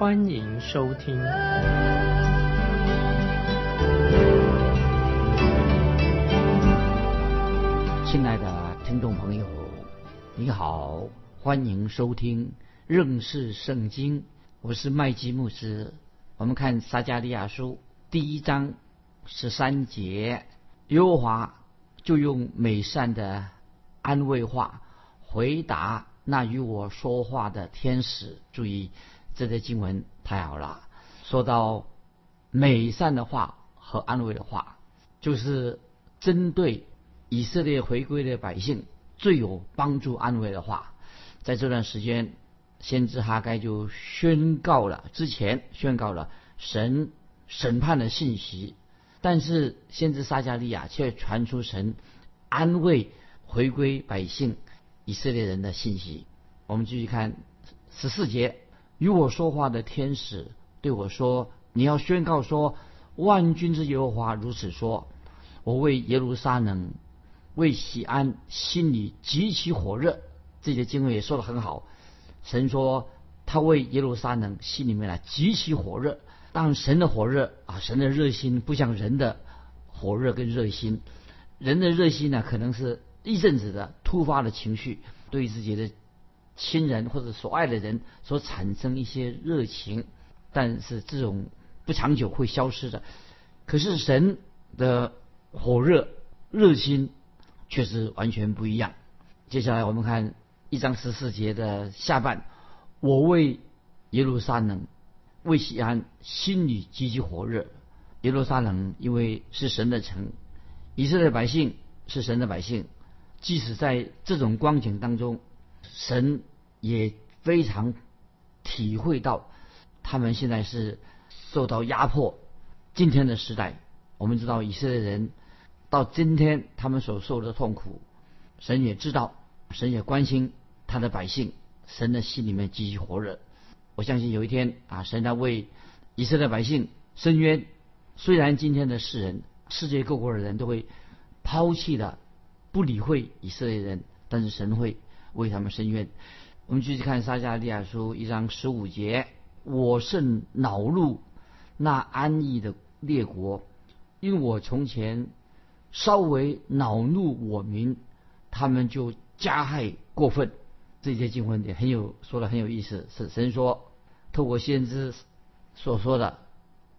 欢迎收听。亲爱的听众朋友，你好，欢迎收听认识圣经。我是麦基牧师。我们看撒加利亚书第一章十三节，耶和华就用美善的安慰话回答那与我说话的天使。注意，这节经文太好了。说到美善的话和安慰的话，就是针对。以色列回归的百姓最有帮助安慰的话，在这段时间，先知哈该就宣告了之前宣告了神审判的信息，但是先知撒加利亚却传出神安慰回归百姓以色列人的信息。我们继续看十四节，与我说话的天使对我说：“你要宣告说，万军之耶和华如此说：我为耶路撒冷。”为喜安心里极其火热，这些经文也说的很好。神说他为耶路撒冷心里面呢极其火热，但神的火热啊，神的热心不像人的火热跟热心。人的热心呢，可能是一阵子的突发的情绪，对自己的亲人或者所爱的人所产生一些热情，但是这种不长久会消失的。可是神的火热热心。确实完全不一样。接下来我们看一章十四节的下半，我为耶路撒冷为西安心里极其火热。耶路撒冷因为是神的城，以色列百姓是神的百姓，即使在这种光景当中，神也非常体会到他们现在是受到压迫。今天的时代，我们知道以色列人。到今天，他们所受的痛苦，神也知道，神也关心他的百姓，神的心里面极其火热。我相信有一天啊，神在为以色列百姓伸冤。虽然今天的世人，世界各国的人都会抛弃的，不理会以色列人，但是神会为他们伸冤。我们继续看撒迦利亚书一章十五节：我甚恼怒那安逸的列国，因我从前。稍微恼怒我民，他们就加害过分。这些经文也很有说的很有意思。是神说，透过先知所说的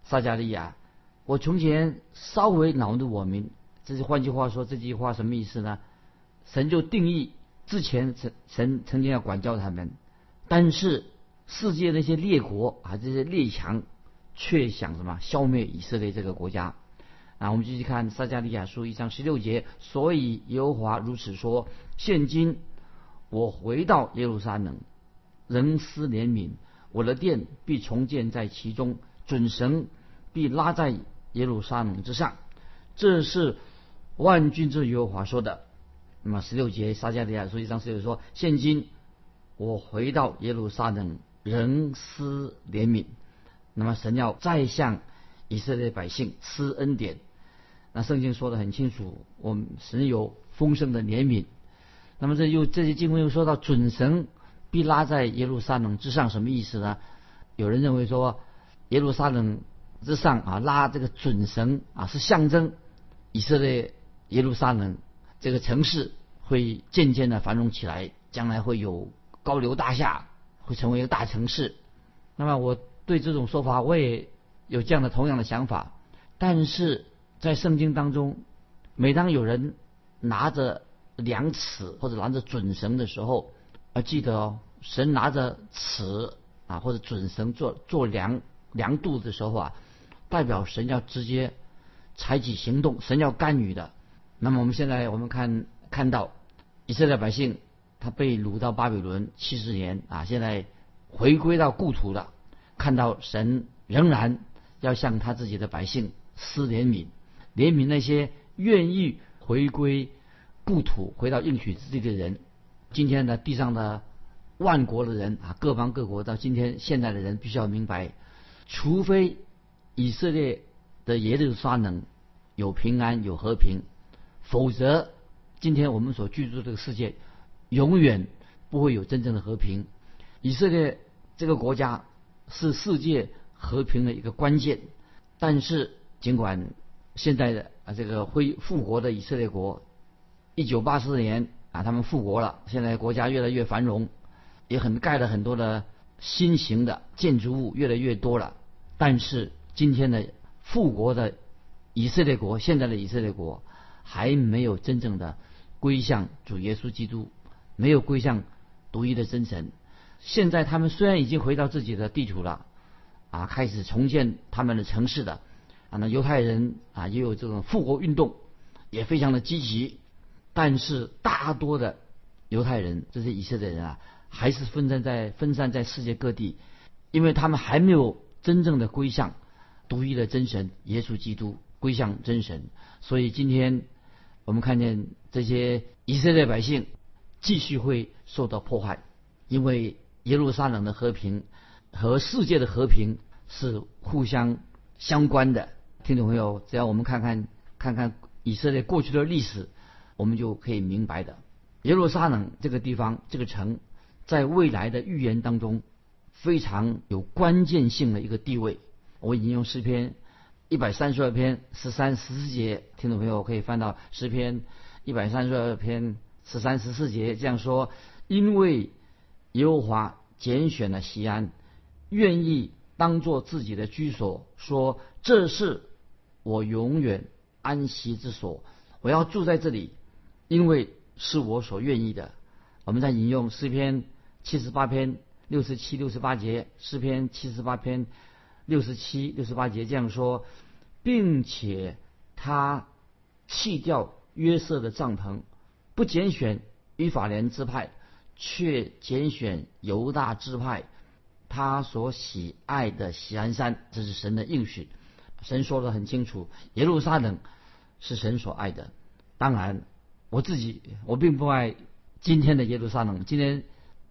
撒加利亚，我从前稍微恼怒我民。这是换句话说，这句话什么意思呢？神就定义之前神神曾经要管教他们，但是世界那些列国啊，这些列强却想什么消灭以色列这个国家。那我们继续看撒加利亚书一章十六节，所以耶和华如此说：现今我回到耶路撒冷，人思怜悯，我的殿必重建在其中，准绳必拉在耶路撒冷之上。这是万军之耶和华说的。那么十六节撒加利亚书一章十六说：现今我回到耶路撒冷，仍思怜悯。那么神要再向以色列百姓施恩典。那圣经说的很清楚，我们神有丰盛的怜悯。那么这又这些经文又说到准绳必拉在耶路撒冷之上，什么意思呢？有人认为说耶路撒冷之上啊拉这个准绳啊是象征以色列耶路撒冷这个城市会渐渐的繁荣起来，将来会有高楼大厦，会成为一个大城市。那么我对这种说法我也有这样的同样的想法，但是。在圣经当中，每当有人拿着量尺或者拿着准绳的时候，要记得哦，神拿着尺啊或者准绳做做量量度的时候啊，代表神要直接采取行动，神要干预的。那么我们现在我们看看到以色列百姓他被掳到巴比伦七十年啊，现在回归到故土了，看到神仍然要向他自己的百姓施怜悯，怜悯那些愿意回归故土、回到应许之地的人。今天呢，地上的万国的人啊，各方各国到今天现在的人，必须要明白，除非以色列的耶路撒冷有平安、有和平，否则今天我们所居住的这个世界永远不会有真正的和平。以色列这个国家是世界和平的一个关键，但是尽管现在的啊这个恢复国的以色列国，一九八四年啊他们复国了，现在国家越来越繁荣，也很盖了很多的新型的建筑物越来越多了，但是今天的复国的以色列国，现在的以色列国还没有真正的归向主耶稣基督，没有归向独一的真神。现在他们虽然已经回到自己的地图了，啊，开始重建他们的城市的，啊，那犹太人啊也有这种复国运动，也非常的积极，但是大多的犹太人，这些以色列人啊，还是分散在分散在世界各地，因为他们还没有真正的归向独一的真神耶稣基督，归向真神，所以今天我们看见这些以色列百姓继续会受到破坏，因为。耶路撒冷的和平和世界的和平是互相相关的，听众朋友，只要我们看看看看以色列过去的历史，我们就可以明白的。耶路撒冷这个地方，这个城，在未来的预言当中非常有关键性的一个地位。我引用诗篇一百三十二篇十三十四节，听众朋友可以翻到诗篇一百三十二篇十三十四节，这样说：因为。耶和华拣选了西安，愿意当做自己的居所，说这是我永远安息之所。我要住在这里，因为是我所愿意的。我们在引用诗篇七十八篇六十七、六十八节，诗篇七十八篇六十七、六十八节这样说，并且他弃掉约瑟的帐篷，不拣选以法莲支派。却拣选犹大支派，他所喜爱的喜安山，这是神的应许。神说的很清楚，耶路撒冷是神所爱的。当然，我自己我并不爱今天的耶路撒冷。今天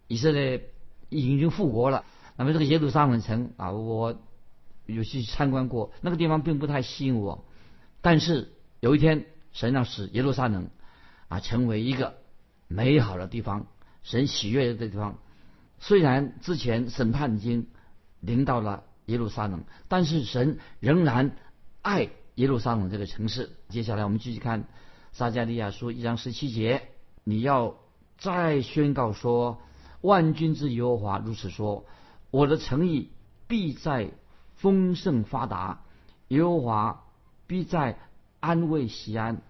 以色列已经复国了，那么这个耶路撒冷城啊，我有去参观过，那个地方并不太吸引我。但是有一天，神要使耶路撒冷啊成为一个美好的地方。神喜悦的地方，虽然之前审判已经临到了耶路撒冷，但是神仍然爱耶路撒冷这个城市。接下来我们继续看撒加利亚书一章十七节：你要再宣告说，万军之耶和华如此说：我的诚意必在丰盛发达，耶和华必在安慰西安，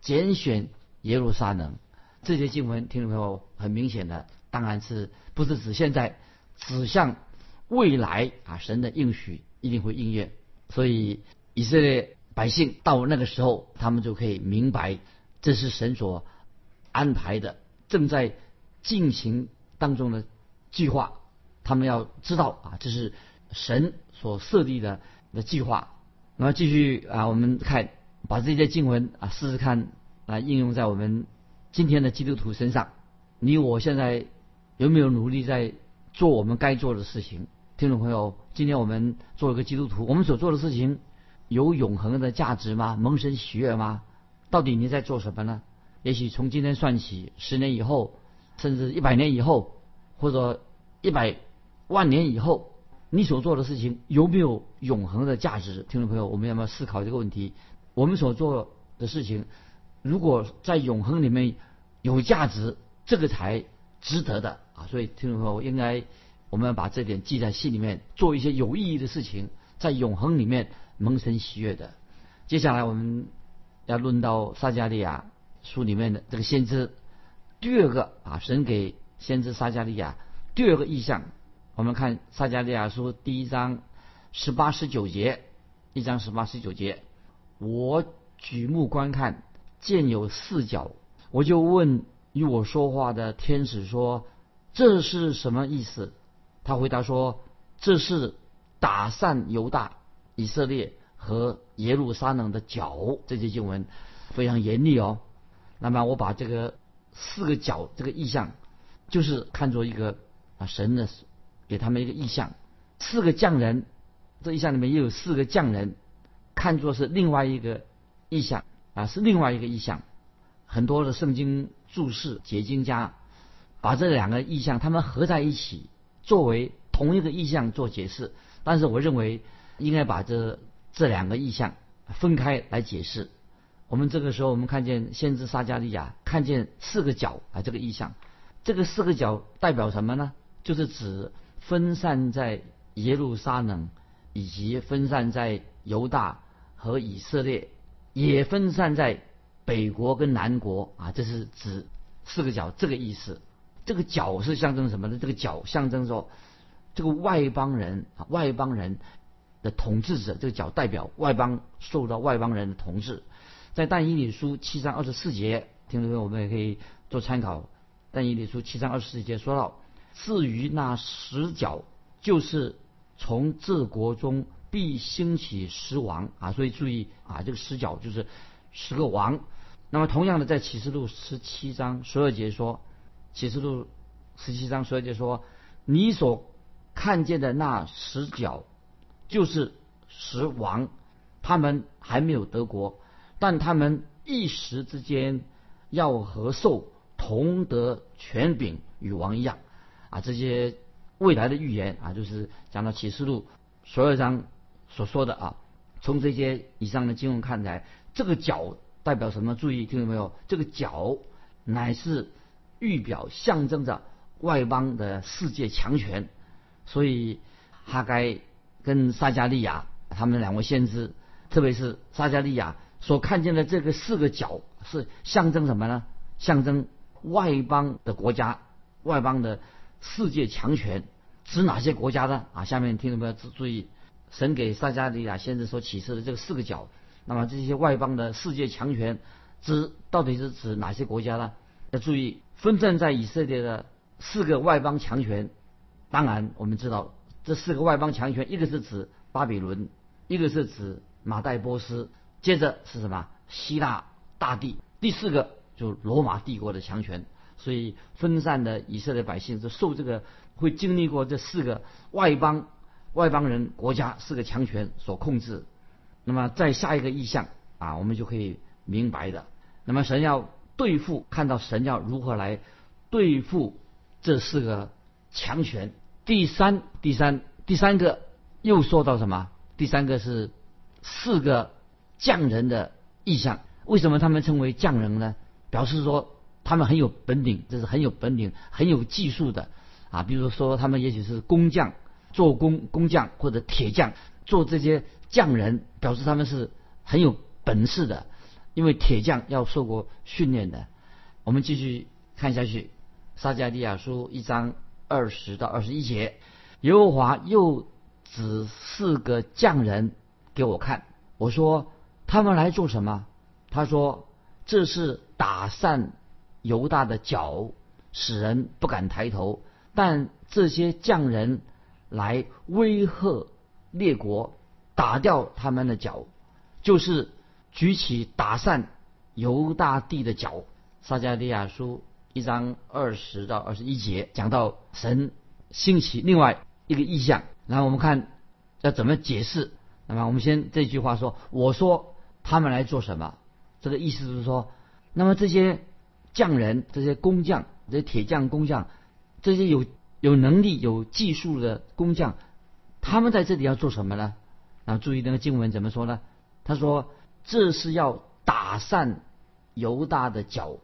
拣选耶路撒冷。这些经文，听众朋友很明显的，当然是不是指现在，指向未来啊！神的应许一定会应验，所以以色列百姓到那个时候，他们就可以明白，这是神所安排的，正在进行当中的计划。他们要知道啊，这是神所设立的的计划。那么继续啊，我们看把这些经文啊，试试看啊，应用在我们。今天的基督徒身上，你我现在有没有努力在做我们该做的事情？听众朋友，今天我们做一个基督徒，我们所做的事情有永恒的价值吗？蒙神喜悦吗？到底你在做什么呢？也许从今天算起，十年以后，甚至一百年以后，或者一百万年以后，你所做的事情有没有永恒的价值？听众朋友，我们要不要思考这个问题？我们所做的事情。如果在永恒里面有价值，这个才值得的啊！所以听众朋友，应该我们要把这点记在心里面，做一些有意义的事情，在永恒里面蒙神喜悦的。接下来我们要论到撒加利亚书里面的这个先知第二个啊，神给先知撒加利亚第二个意象。我们看撒加利亚书第一章十八十九节，一章十八十九节，我举目观看。见有四角，我就问与我说话的天使说：“这是什么意思？”他回答说：“这是打散犹大，以色列和耶路撒冷的角，这些经文非常严厉哦。那么我把这个四个角这个意象，就是看作一个啊神的给他们一个意象，四个匠人，这意象里面也有四个匠人，看作是另外一个意象啊，是另外一个意象。很多的圣经注释解经家把这两个意象他们合在一起，作为同一个意象做解释。但是我认为应该把这这两个意象分开来解释。我们这个时候，我们看见先知撒加利亚看见四个角啊，这个意象，这个四个角代表什么呢？就是指分散在耶路撒冷，以及分散在犹大和以色列，也分散在北国跟南国啊，这是指四个角这个意思。这个角是象征什么呢？这个角象征说，这个外邦人啊，外邦人的统治者，这个角代表外邦受到外邦人的统治。在但以理书七章二十四节，听众朋友我们也可以做参考。但以理书七章二十四节说到，至于那十角，就是从治国中必兴起十王啊，所以注意啊，这个十角就是十个王。那么同样的，在启示录十七章十二节说，启示录十七章十二节说，你所看见的那十角，就是十王，他们还没有得国。但他们一时之间要和兽同得权柄与王一样啊！这些未来的预言啊，就是讲到启示录十二章所说的啊。从这些以上的经文看来，这个角代表什么？注意听到没有？这个角乃是预表象征着外邦的世界强权。所以哈该跟撒加利亚他们两位先知，特别是撒加利亚。所看见的这个四个角是象征什么呢？象征外邦的国家，外邦的世界强权，指哪些国家呢？啊，下面听众朋友注注意，神给撒迦利亚先生所启示的这个四个角，那么这些外邦的世界强权，指到底是指哪些国家呢？要注意，分散在以色列的四个外邦强权，当然我们知道这四个外邦强权，一个是指巴比伦，一个是指马代波斯。接着是什么？希腊大地，第四个就罗马帝国的强权。所以分散的以色列百姓就受这个会经历过这四个外邦外邦人国家四个强权所控制。那么在下一个意象啊，我们就可以明白的。那么神要对付，看到神要如何来对付这四个强权。第三，第三，第三个又说到什么？第三个是四个。匠人的意象，为什么他们称为匠人呢？表示说他们很有本领，这是很有本领、很有技术的啊。比如说，他们也许是工匠、做工工匠或者铁匠，做这些匠人，表示他们是很有本事的。因为铁匠要受过训练的。我们继续看下去，《撒迦利亚书》一章二十到二十一节，耶和华又指四个匠人给我看，我说。他们来做什么？他说：“这是打散犹大的脚，使人不敢抬头。但这些匠人来威吓列国，打掉他们的脚，就是举起打散犹大地的脚。”撒迦利亚书一章二十到二十一节讲到神兴起另外一个意象，然后我们看要怎么解释。那么我们先这句话说：“我说。”他们来做什么？这个意思就是说，那么这些匠人、这些工匠、这些铁匠、工匠，这些有有能力、有技术的工匠，他们在这里要做什么呢？啊，注意那个经文怎么说呢？他说：“这是要打散犹大的脚，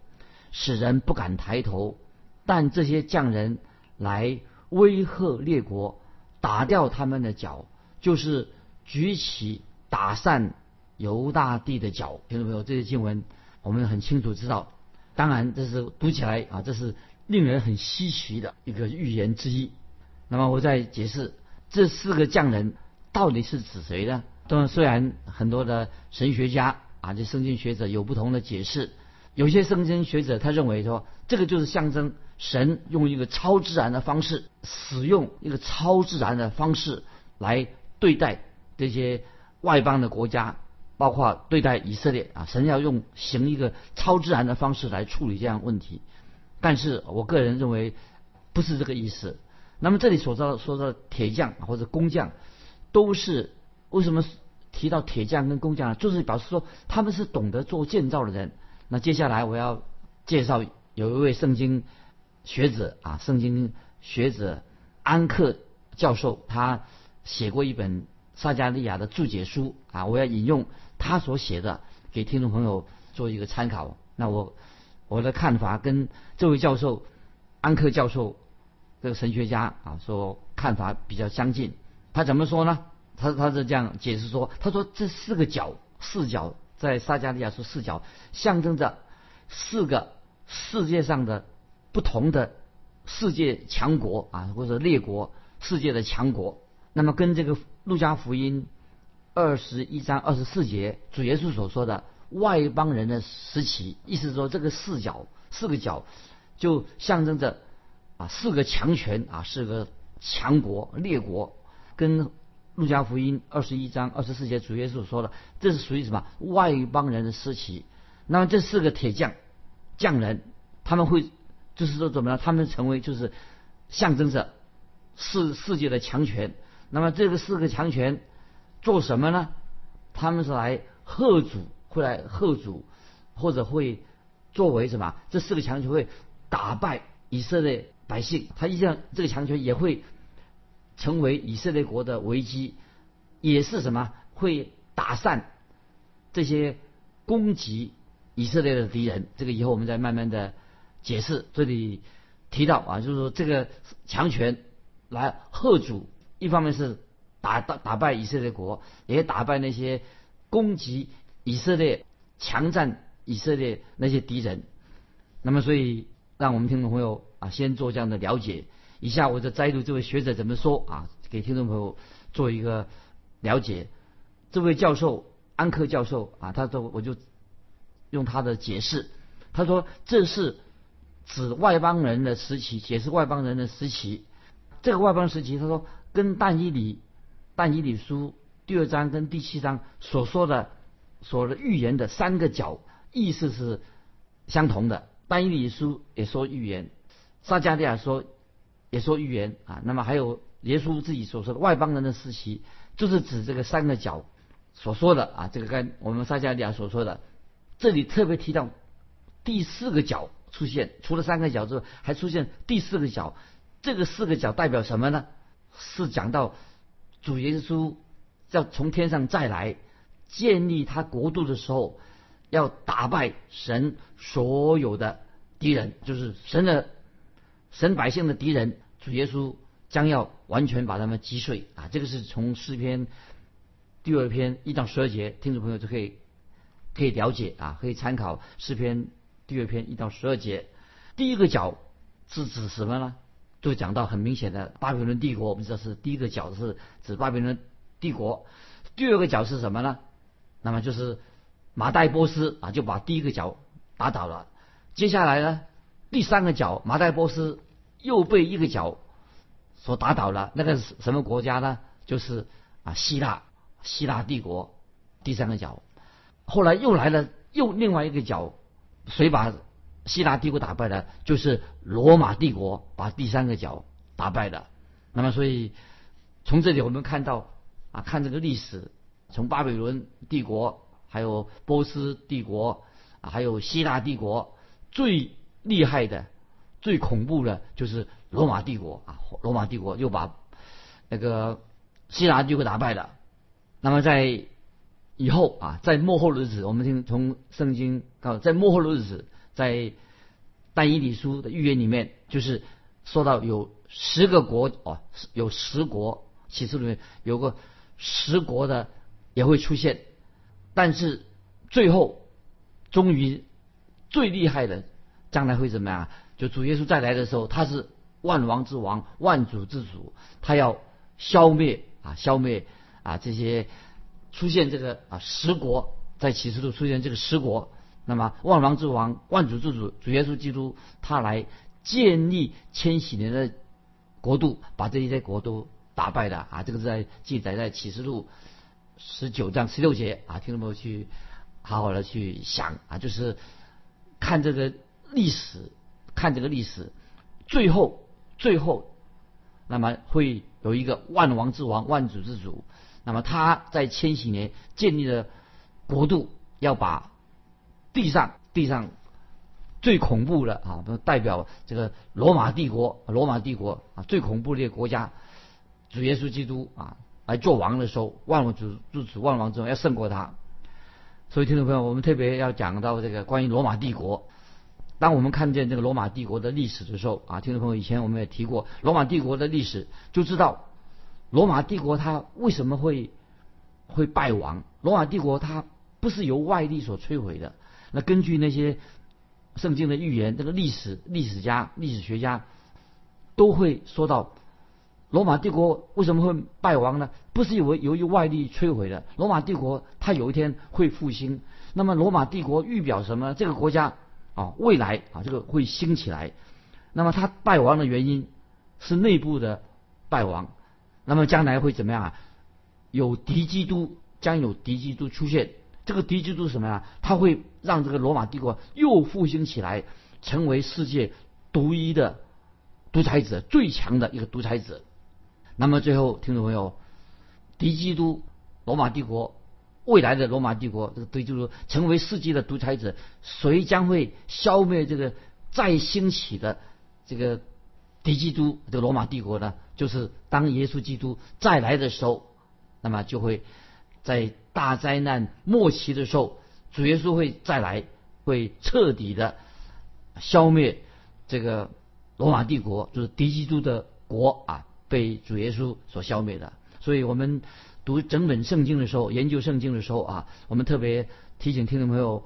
使人不敢抬头。但这些匠人来威吓列国，打掉他们的脚，就是举起打散。”犹大地的脚，听到没有？这些经文我们很清楚知道。当然，这是读起来啊，这是令人很稀奇的一个预言之一。那么，我再解释这四个匠人到底是指谁呢？当然，虽然很多的神学家啊，这圣经学者有不同的解释。有些圣经学者他认为说，这个就是象征神用一个超自然的方式，使用一个超自然的方式来对待这些外邦的国家，包括对待以色列啊，神要用行一个超自然的方式来处理这样问题。但是我个人认为不是这个意思。那么这里所说说的铁匠或者工匠，都是为什么提到铁匠跟工匠呢？就是表示说他们是懂得做建造的人。那接下来我要介绍有一位圣经学者啊，圣经学者安克教授，他写过一本撒加利亚的注解书啊，我要引用他所写的给听众朋友做一个参考。那我我的看法跟这位教授安克教授。这个神学家啊，说看法比较相近。他怎么说呢？他他是这样解释说：他说这四个角，四角在撒加利亚说四角，象征着四个世界上的不同的世界强国啊，或者列国，世界的强国。那么跟这个路加福音二十一章二十四节主耶稣所说的外邦人的时期，意思说这个四角四个角就象征着。啊，四个强权啊，四个强国列国，跟路加福音二十一章二十四节主耶稣说的，这是属于什么外邦人的时期。那么这四个铁匠匠人，他们会就是说怎么样？他们成为就是象征着世世界的强权。那么这个四个强权做什么呢？他们是来贺主，会来贺主，或者会作为什么？这四个强权会打败以色列。百姓，他一样这个强权也会成为以色列国的危机，也是什么会打散这些攻击以色列的敌人。这个以后我们再慢慢的解释。这里提到啊，就是说这个强权来贺主，一方面是打打打败以色列国，也打败那些攻击以色列、强占以色列那些敌人。那么，所以让我们听众朋友。啊，先做这样的了解。以下我就摘录这位学者怎么说啊，给听众朋友做一个了解。这位教授安克教授啊，他说我就用他的解释，他说这是指外邦人的时期，解释外邦人的时期。这个外邦时期，他说跟但以理但以理书第二章跟第七章所说的所的预言的三个角意思是相同的。但以理书也说预言。撒加利亚说，也说预言啊。那么还有耶稣自己所说的外邦人的时期，就是指这个三个角所说的啊。这个跟我们撒加利亚所说的，这里特别提到第四个角出现，除了三个角之外，还出现第四个角。这个四个角代表什么呢？是讲到主耶稣要从天上再来建立他国度的时候，要打败神所有的敌人，就是神的。神百姓的敌人，主耶稣将要完全把他们击碎啊！这个是从诗篇第二篇一到十二节，听众朋友就可以可以了解啊，可以参考诗篇第二篇一到十二节。第一个角是指什么呢？就讲到很明显的巴比伦帝国，我们知道是第一个角是指巴比伦帝国。第二个角是什么呢？那么就是马代波斯啊，就把第一个角打倒了。接下来呢？第三个角，马代波斯又被一个角所打倒了。那个是什么国家呢？就是啊，希腊，希腊帝国。第三个角，后来又来了，又另外一个角，谁把希腊帝国打败了？就是罗马帝国把第三个角打败了。那么，所以从这里我们看到啊，看这个历史，从巴比伦帝国，还有波斯帝国，还有希腊帝国最。厉害的、最恐怖的，就是罗马帝国啊！罗马帝国又把那个希腊帝国打败了。那么在以后啊，在末后的日子，我们听从圣经告，在末后的日子，在但以理书的预言里面，就是说到有十个国哦，有十国启示里面有个十国的也会出现，但是最后终于最厉害的。将来会怎么样？就主耶稣再来的时候，他是万王之王、万主之主，他要消灭啊，消灭啊这些出现这个啊十国，在启示录出现这个十国，那么万王之王、万主之主主耶稣基督，他来建立千禧年的国度，把这些国都打败了。啊！这个是在记载在启示录十九章十六节。啊，听众朋友去好好的去想。啊，就是看这个历史，看这个历史，最后最后，那么会有一个万王之王、万主之主，那么他在千禧年建立了国度，要把地上地上最恐怖的啊，代表这个罗马帝国，罗马帝国啊最恐怖的国家，主耶稣基督啊。来做王的时候，万王之之主、万王之王要胜过他。所以，听众朋友，我们特别要讲到这个关于罗马帝国。当我们看见这个罗马帝国的历史的时候，啊，听众朋友，以前我们也提过罗马帝国的历史，就知道罗马帝国它为什么会会败亡。罗马帝国它不是由外力所摧毁的。那根据那些圣经的预言，这个历史历史家、历史学家都会说到。罗马帝国为什么会败亡呢？不是因为由于外力摧毁的。罗马帝国它有一天会复兴。那么罗马帝国预表什么？这个国家啊，未来啊，这个会兴起来。那么它败亡的原因是内部的败亡。那么将来会怎么样啊？有敌基督，将有敌基督出现。这个敌基督什么呀？他会让这个罗马帝国又复兴起来，成为世界独一的独裁者，最强的一个独裁者。那么最后，听众朋友，敌基督罗马帝国未来的罗马帝国，这个敌基督成为世界的独裁者，谁将会消灭这个再兴起的这个敌基督这个罗马帝国呢？就是当耶稣基督再来的时候，那么就会在大灾难末期的时候，主耶稣会再来，会彻底的消灭这个罗马帝国，就是敌基督的国啊。被主耶稣所消灭的，所以我们读整本圣经的时候，研究圣经的时候啊，我们特别提醒听众朋友，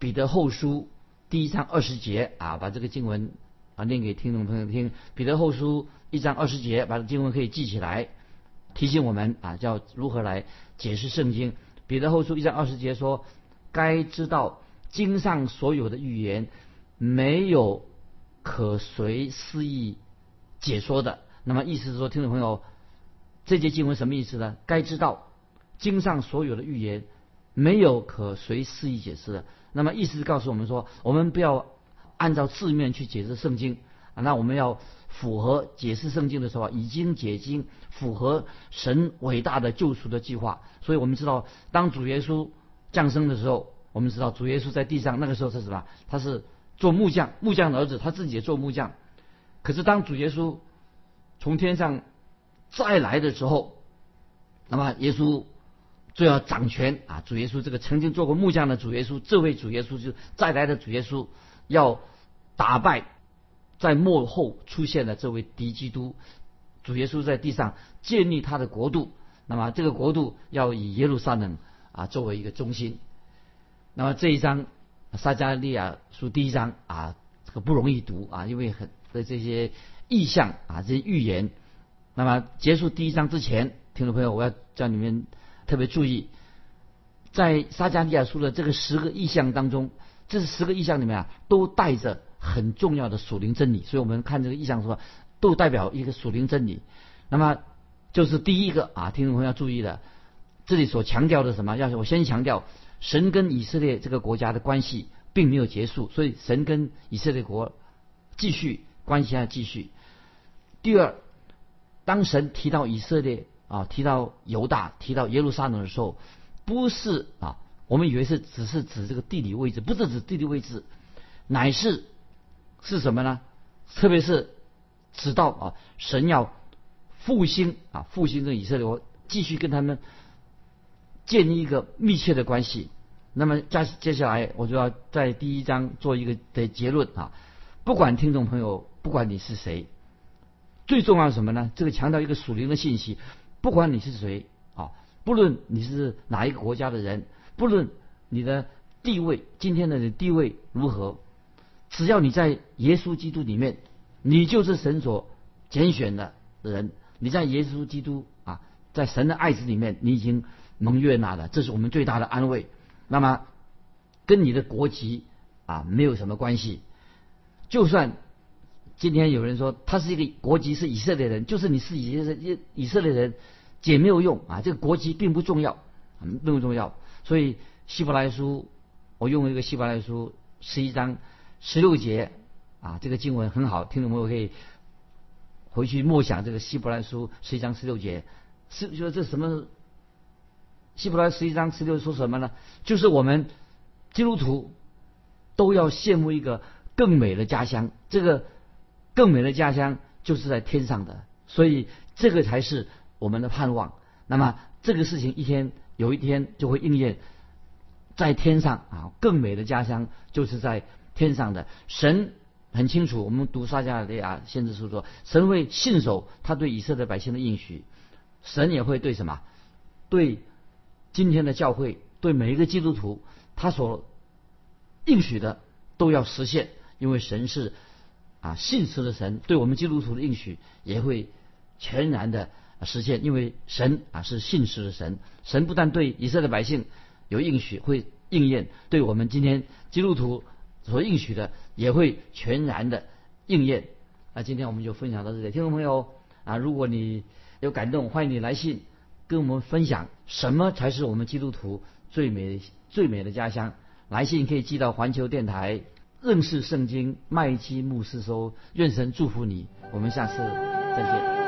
彼得后书第一章二十节啊，把这个经文啊念给听众朋友听。彼得后书一章二十节，把这经文可以记起来，提醒我们啊，叫如何来解释圣经。彼得后书一章二十节说，该知道经上所有的预言，没有可随思意解说的。那么意思是说，听众朋友，这节经文什么意思呢？该知道经上所有的预言没有可随肆意解释的。那么意思是告诉我们说，我们不要按照字面去解释圣经，啊那我们要符合解释圣经的时候已经解经，符合神伟大的救赎的计划。所以我们知道，当主耶稣降生的时候，我们知道主耶稣在地上那个时候是什么？他是做木匠，木匠的儿子，他自己也做木匠。可是当主耶稣从天上再来的时候，那么耶稣就要掌权啊！主耶稣这个曾经做过木匠的主耶稣，这位主耶稣就再来的主耶稣，要打败在幕后出现了这位敌基督。主耶稣在地上建立他的国度，那么这个国度要以耶路撒冷啊作为一个中心。那么这一章撒加利亚书第一章啊，这个不容易读啊，因为很的这些。意象啊，这些预言。那么结束第一章之前，听众朋友，我要叫你们特别注意，在撒迦利亚书的这个十个意象当中，这十个意象里面啊，都带着很重要的属灵真理。所以我们看这个意象说，都代表一个属灵真理。那么就是第一个啊，听众朋友要注意的，这里所强调的什么？要我先强调，神跟以色列这个国家的关系并没有结束，所以神跟以色列国继续关系要继续。第二，当神提到以色列啊，提到犹大，提到耶路撒冷的时候，不是啊，我们以为是只是指这个地理位置，不是指地理位置，乃是是什么呢？特别是直到啊，神要复兴啊，复兴这以色列，我继续跟他们建立一个密切的关系。那么接接下来，我就要在第一章做一个的结论啊，不管听众朋友，不管你是谁。最重要是什么呢？这个强调一个属灵的信息，不管你是谁啊，不论你是哪一个国家的人，不论你的地位，今天的地位如何，只要你在耶稣基督里面，你就是神所拣选的人。你在耶稣基督啊，在神的爱子里面，你已经蒙悦纳了，这是我们最大的安慰。那么，跟你的国籍啊没有什么关系，就算。今天有人说他是一个国籍是以色列人，就是你是以色列人，也没有用啊。这个国籍并不重要，很那么重要。所以希伯来书，我用一个希伯来书十一章十六节啊，这个经文很好，听众朋友可以回去默想这个希伯来书十一章十六节，是说这什么？希伯来十一章十六说什么呢？就是我们基督徒都要羡慕一个更美的家乡，这个更美的家乡就是在天上的，所以这个才是我们的盼望。那么这个事情一天有一天就会应验，在天上啊，更美的家乡就是在天上的。神很清楚，我们读撒迦利亚先知书说，神会信守他对以色列百姓的应许，神也会对什么？对。今天的教会对每一个基督徒，他所应许的都要实现，因为神是啊信实的神，对我们基督徒的应许也会全然的实现，因为神啊是信实的神，神不但对以色列百姓有应许会应验，对我们今天基督徒所应许的也会全然的应验。那今天我们就分享到这里，听众朋友啊，如果你有感动，欢迎你来信。跟我们分享什么才是我们基督徒最美最美的家乡？来信可以寄到环球电台认识圣经麦基牧师收。愿神祝福你，我们下次再见。